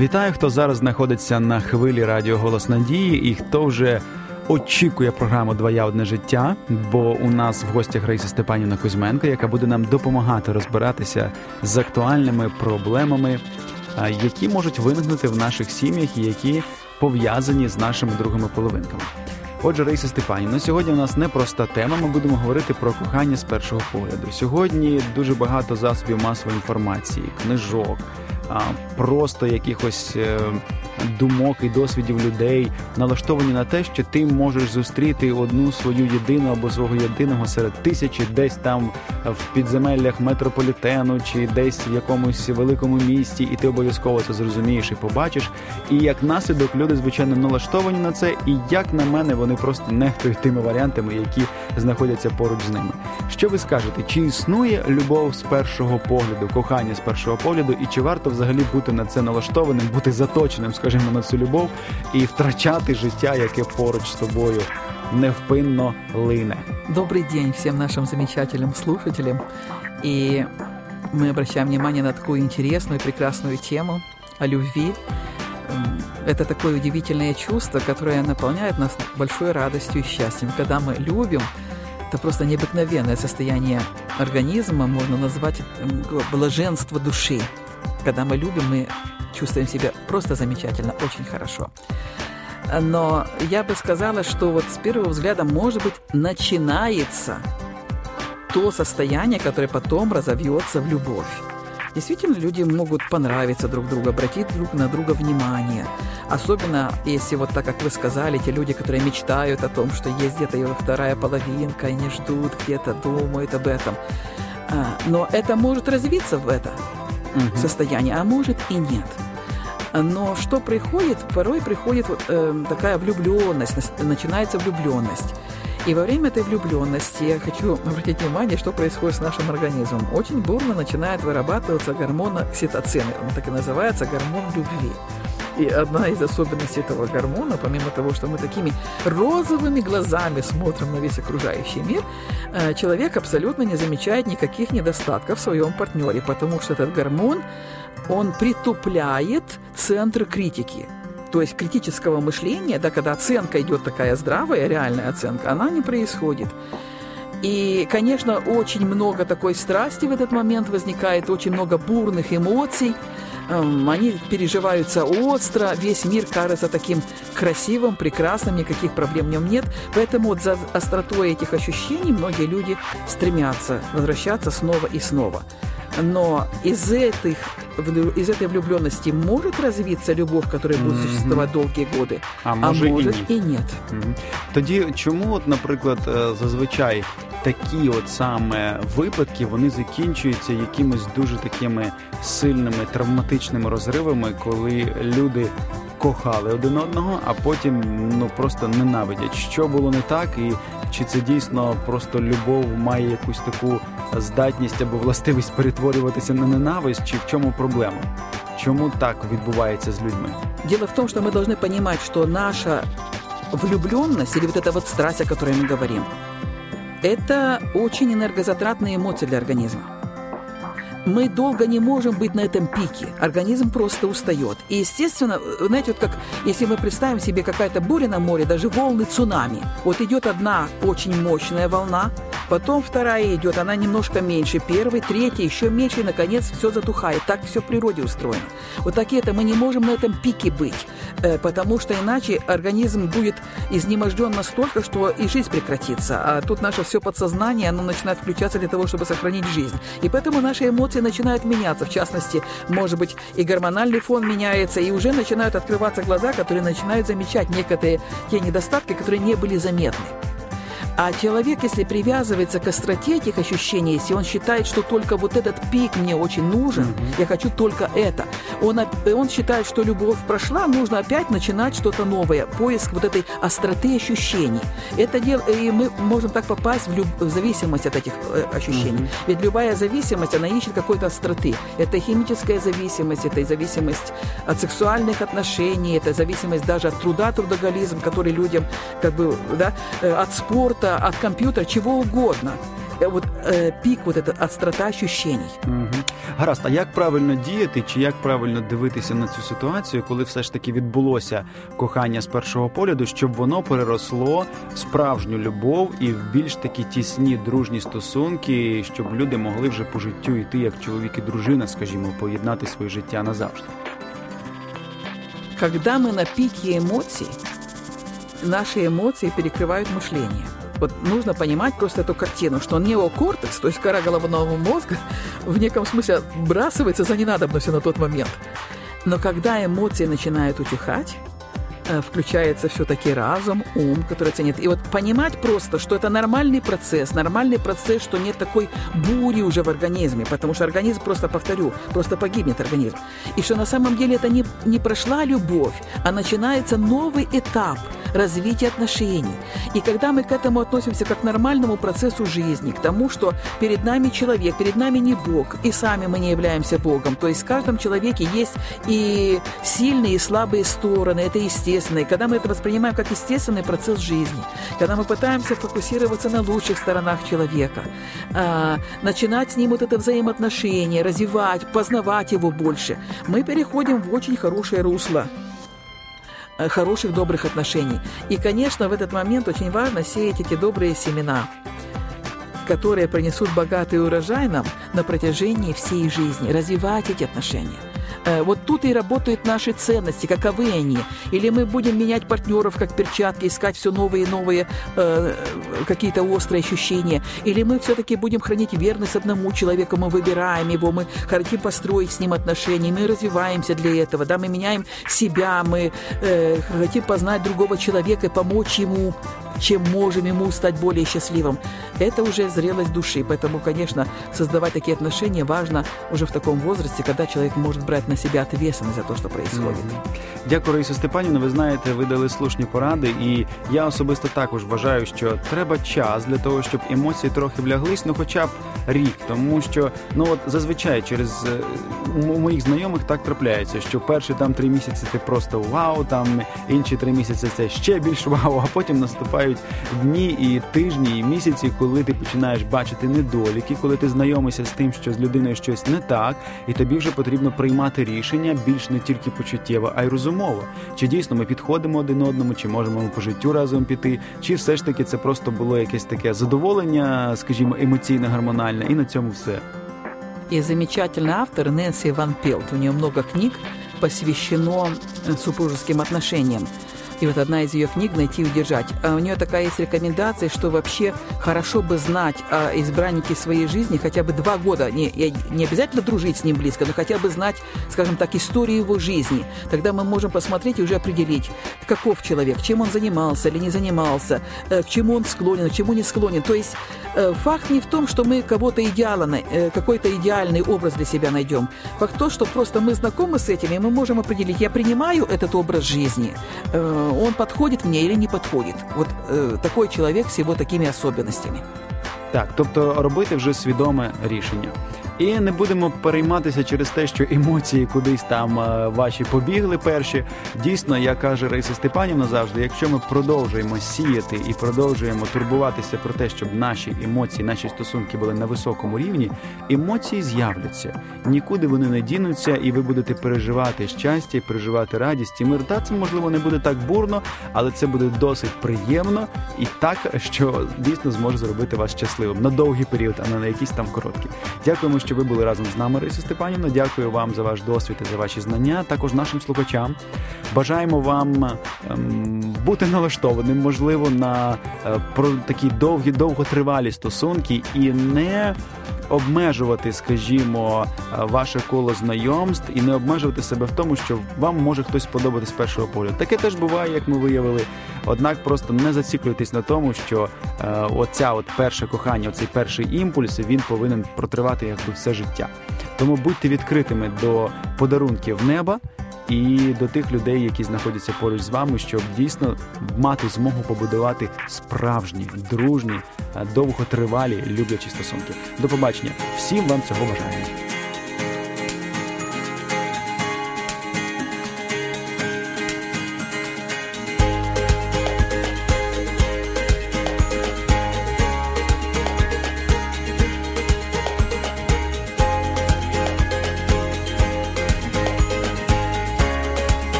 Вітаю, хто зараз знаходиться на хвилі Радіо Голос Надії і хто вже очікує програму Двоя одне життя. Бо у нас в гостях Раїса Степанівна Кузьменко, яка буде нам допомагати розбиратися з актуальними проблемами, які можуть виникнути в наших сім'ях і які пов'язані з нашими другими половинками. Отже, Раїса Степанівна, сьогодні у нас непроста тема. Ми будемо говорити про кохання з першого погляду. Сьогодні дуже багато засобів масової інформації, книжок, просто якихось е, думок і досвідів людей налаштовані на те, що ти можеш зустріти одну свою єдину або свого єдиного серед тисячі, десь там в підземеллях метрополітену чи десь в якомусь великому місті, і ти обов'язково це зрозумієш і побачиш. І як наслідок люди звичайно налаштовані на це, і як на мене, вони просто нехтують тими варіантами, які знаходяться поруч з ними. Що ви скажете? Чи існує любов з першого погляду, кохання з першого погляду, і чи варто взагалі бути на це налаштованим, бути заточеним, скажімо, на цю любов і втрачати життя, яке поруч з тобою невпинно лине? Добрый день всем нашим замечательным слушателям. И мы обращаем внимание на такую интересную, прекрасную тему о любви. Это такое удивительное чувство, которое наполняет нас большой радостью и счастьем. Когда мы любим, это просто необыкновенное состояние организма, можно назвать блаженство души. Когда мы любим, мы чувствуем себя просто замечательно, очень хорошо. Но я бы сказала, что вот с первого взгляда, может быть, начинается то состояние, которое потом разовьется в любовь. Действительно, люди могут понравиться друг другу, обратить друг на друга внимание. Особенно, если вот так, как вы сказали, те люди, которые мечтают о том, что есть где-то его вторая половинка, и не ждут, где-то думают об этом. Но это может развиться в это угу. состояние, а может и нет. Но что приходит? Порой приходит вот, э, такая влюбленность, начинается влюбленность. И во время этой влюбленности я хочу обратить внимание, что происходит с нашим организмом. Очень бурно начинает вырабатываться гормон окситоцин. Он так и называется гормон любви. И одна из особенностей этого гормона, помимо того, что мы такими розовыми глазами смотрим на весь окружающий мир, э, человек абсолютно не замечает никаких недостатков в своем партнере, потому что этот гормон, он притупляет центр критики. То есть критического мышления, да, когда оценка идет такая здравая, реальная оценка, она не происходит. И, конечно, очень много такой страсти в этот момент возникает, очень много бурных эмоций, они переживаются остро, весь мир кажется таким красивым, прекрасным, никаких проблем в нем нет. Поэтому вот за остротой этих ощущений многие люди стремятся возвращаться снова и снова. Но из, этих, из этой влюбленности может развиться любовь, которая буде существовать довгі годи, а може, а може і, ні. і ні. Тоді чому, от, наприклад, зазвичай такі от саме випадки вони закінчуються якимись дуже такими сильними травматичними розривами, коли люди кохали один одного, а потім ну просто ненавидять. Що було не так, і чи це дійсно просто любов має якусь таку здатність або властивість перетворюватися на ненависть, чи в чому проблема? Чому так відбувається з людьми? Дело в том, что мы должны понимать, что наша влюбленность или вот эта вот страсть, о которой мы говорим, это очень энергозатратные эмоции для организма мы долго не можем быть на этом пике. Организм просто устает. И, естественно, знаете, вот как если мы представим себе какая-то буря на море, даже волны цунами. Вот идет одна очень мощная волна, потом вторая идет, она немножко меньше, первый, третий, еще меньше, и, наконец, все затухает. Так все в природе устроено. Вот так это мы не можем на этом пике быть, э, потому что иначе организм будет изнеможден настолько, что и жизнь прекратится. А тут наше все подсознание, оно начинает включаться для того, чтобы сохранить жизнь. И поэтому наши эмоции начинают меняться. В частности, может быть, и гормональный фон меняется, и уже начинают открываться глаза, которые начинают замечать некоторые те недостатки, которые не были заметны. А человек, если привязывается к остроте этих ощущений, если он считает, что только вот этот пик мне очень нужен, mm-hmm. я хочу только это, он, он считает, что любовь прошла, нужно опять начинать что-то новое, поиск вот этой остроты ощущений. Это дело, и мы можем так попасть в, люб, в зависимость от этих э, ощущений. Mm-hmm. Ведь любая зависимость, она ищет какой-то остроты. Это химическая зависимость, это и зависимость от сексуальных отношений, это зависимость даже от труда, трудоголизм, который людям, как бы, да, э, от спорта, от компьютера, чего угодно. Э, вот э, пик вот этот острота ощущений. Угу. Гаразд, а як правильно діяти, чи як правильно дивитися на цю ситуацію, коли все ж таки відбулося кохання з першого погляду, щоб воно переросло в справжню любов і в більш такі тісні дружні стосунки, щоб люди могли вже по життю йти як чоловік і дружина, скажімо, поєднати своє життя назавжди? Когда мы на пике эмоций, наши эмоции перекрывают мышление. Вот нужно понимать просто эту картину, что неокортекс, то есть кора головного мозга, в неком смысле отбрасывается за ненадобностью на тот момент. Но когда эмоции начинают утихать, включается все-таки разум, ум, который ценит. И вот понимать просто, что это нормальный процесс, нормальный процесс, что нет такой бури уже в организме, потому что организм, просто повторю, просто погибнет организм. И что на самом деле это не, не прошла любовь, а начинается новый этап развития отношений. И когда мы к этому относимся как к нормальному процессу жизни, к тому, что перед нами человек, перед нами не Бог, и сами мы не являемся Богом, то есть в каждом человеке есть и сильные, и слабые стороны, это естественно, естественной, когда мы это воспринимаем как естественный процесс жизни, когда мы пытаемся фокусироваться на лучших сторонах человека, э, начинать с ним вот это взаимоотношение, развивать, познавать его больше, мы переходим в очень хорошее русло э, хороших, добрых отношений. И, конечно, в этот момент очень важно сеять эти добрые семена, которые принесут богатый урожай нам на протяжении всей жизни, развивать эти отношения. Э, вот тут и работают наши ценности, каковы они. Или мы будем менять партнеров, как перчатки, искать все новые и новые э, какие-то острые ощущения. Или мы все-таки будем хранить верность одному человеку, мы выбираем его, мы хотим построить с ним отношения, мы развиваемся для этого, да, мы меняем себя, мы э, хотим познать другого человека и помочь ему чем можем ему стать более счастливым. Это уже зрелость души. Поэтому, конечно, создавать такие отношения важно уже в таком возрасте, когда человек может брать на себя ответственность за то, що происходит. Дякую, Раїса Степанівна. Ви знаєте, ви дали слушні поради, і я особисто також вважаю, що треба час для того, щоб емоції трохи вляглись, ну хоча б рік, тому що ну от зазвичай через е, у моїх знайомих так трапляється, що перші там три місяці ти просто вау, там інші три місяці це ще більш вау, а потім наступають дні і тижні, і місяці, коли ти починаєш бачити недоліки, коли ти знайомишся з тим, що з людиною щось не так, і тобі вже потрібно приймати рішення більш не тільки почуттєво, а й розумово. Чи дійсно ми підходимо один одному, чи можемо ми по життю разом піти, чи все ж таки це просто було якесь таке задоволення, скажімо, емоційно гормональне, і на цьому все. И замечательный автор Нэнси Ван Пелт. У нее много книг посвящено супружеским отношениям. И вот одна из ее книг «Найти и удержать». А у нее такая есть рекомендация, что вообще хорошо бы знать о избраннике своей жизни хотя бы два года. Не, не обязательно дружить с ним близко, но хотя бы знать, скажем так, историю его жизни. Тогда мы можем посмотреть и уже определить, каков человек, чем он занимался или не занимался, э, к чему он склонен, к чему не склонен. То есть факт не в том, что мы кого-то идеально, э, какой-то идеальный образ для себя найдем. Факт то, что просто мы знакомы с этим, и мы можем определить, я принимаю этот образ жизни, он подходит мне или не подходит. Вот э, такой человек с его такими особенностями. Так, тобто робити вже свідоме рішення. І не будемо перейматися через те, що емоції кудись там е, ваші побігли перші. Дійсно, як каже Раїса Степанівна завжди, якщо ми продовжуємо сіяти і продовжуємо турбуватися про те, щоб наші емоції, наші стосунки були на високому рівні, емоції з'являться. Нікуди вони не дінуться, і ви будете переживати щастя, переживати радість. І мир та це можливо не буде так бурно, але це буде досить приємно і так, що дійсно зможе зробити вас щасливим на довгий період, а не на якийсь там короткий. Дякуємо, що ви були разом з нами, Рисі Степанівна. Дякую вам за ваш досвід і за ваші знання. Також нашим слухачам. Бажаємо вам ем, бути налаштованим, можливо, на е, про такі довгі, довготривалі стосунки і не обмежувати, скажімо, е, ваше коло знайомств і не обмежувати себе в тому, що вам може хтось сподобати з першого погляду. Таке теж буває, як ми виявили. Однак просто не зациклюйтесь на тому, що е, оця от перше кохання, оцей перший імпульс, він повинен протривати якби все життя. Тому будьте відкритими до подарунків неба і до тих людей, які знаходяться поруч з вами, щоб дійсно мати змогу побудувати справжні, дружні, довготривалі люблячі стосунки. До побачення! Всім вам цього бажаємо!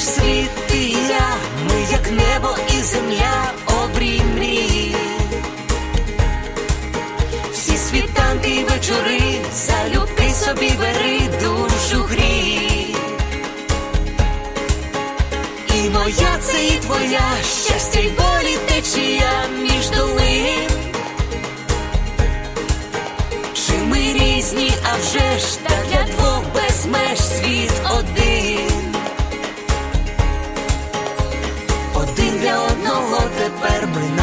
наш світ і я, ми як небо і земля обрій мрії, всі світанки й вечори, залюбки собі бери душу грій. І моя це і твоя щастя й болі течія між долин. Чи ми різні, а вже ж так для двох без меж світ один.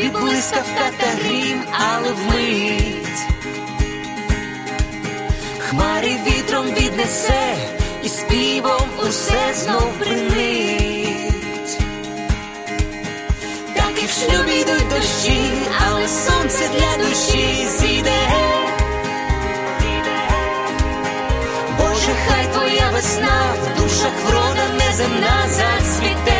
небі блискавка та грім, але вмить. Хмари вітром віднесе, і співом усе знов принить. Так і в шлюбі йдуть дощі, але сонце для душі зійде. Боже, хай твоя весна в душах врода неземна зацвіте.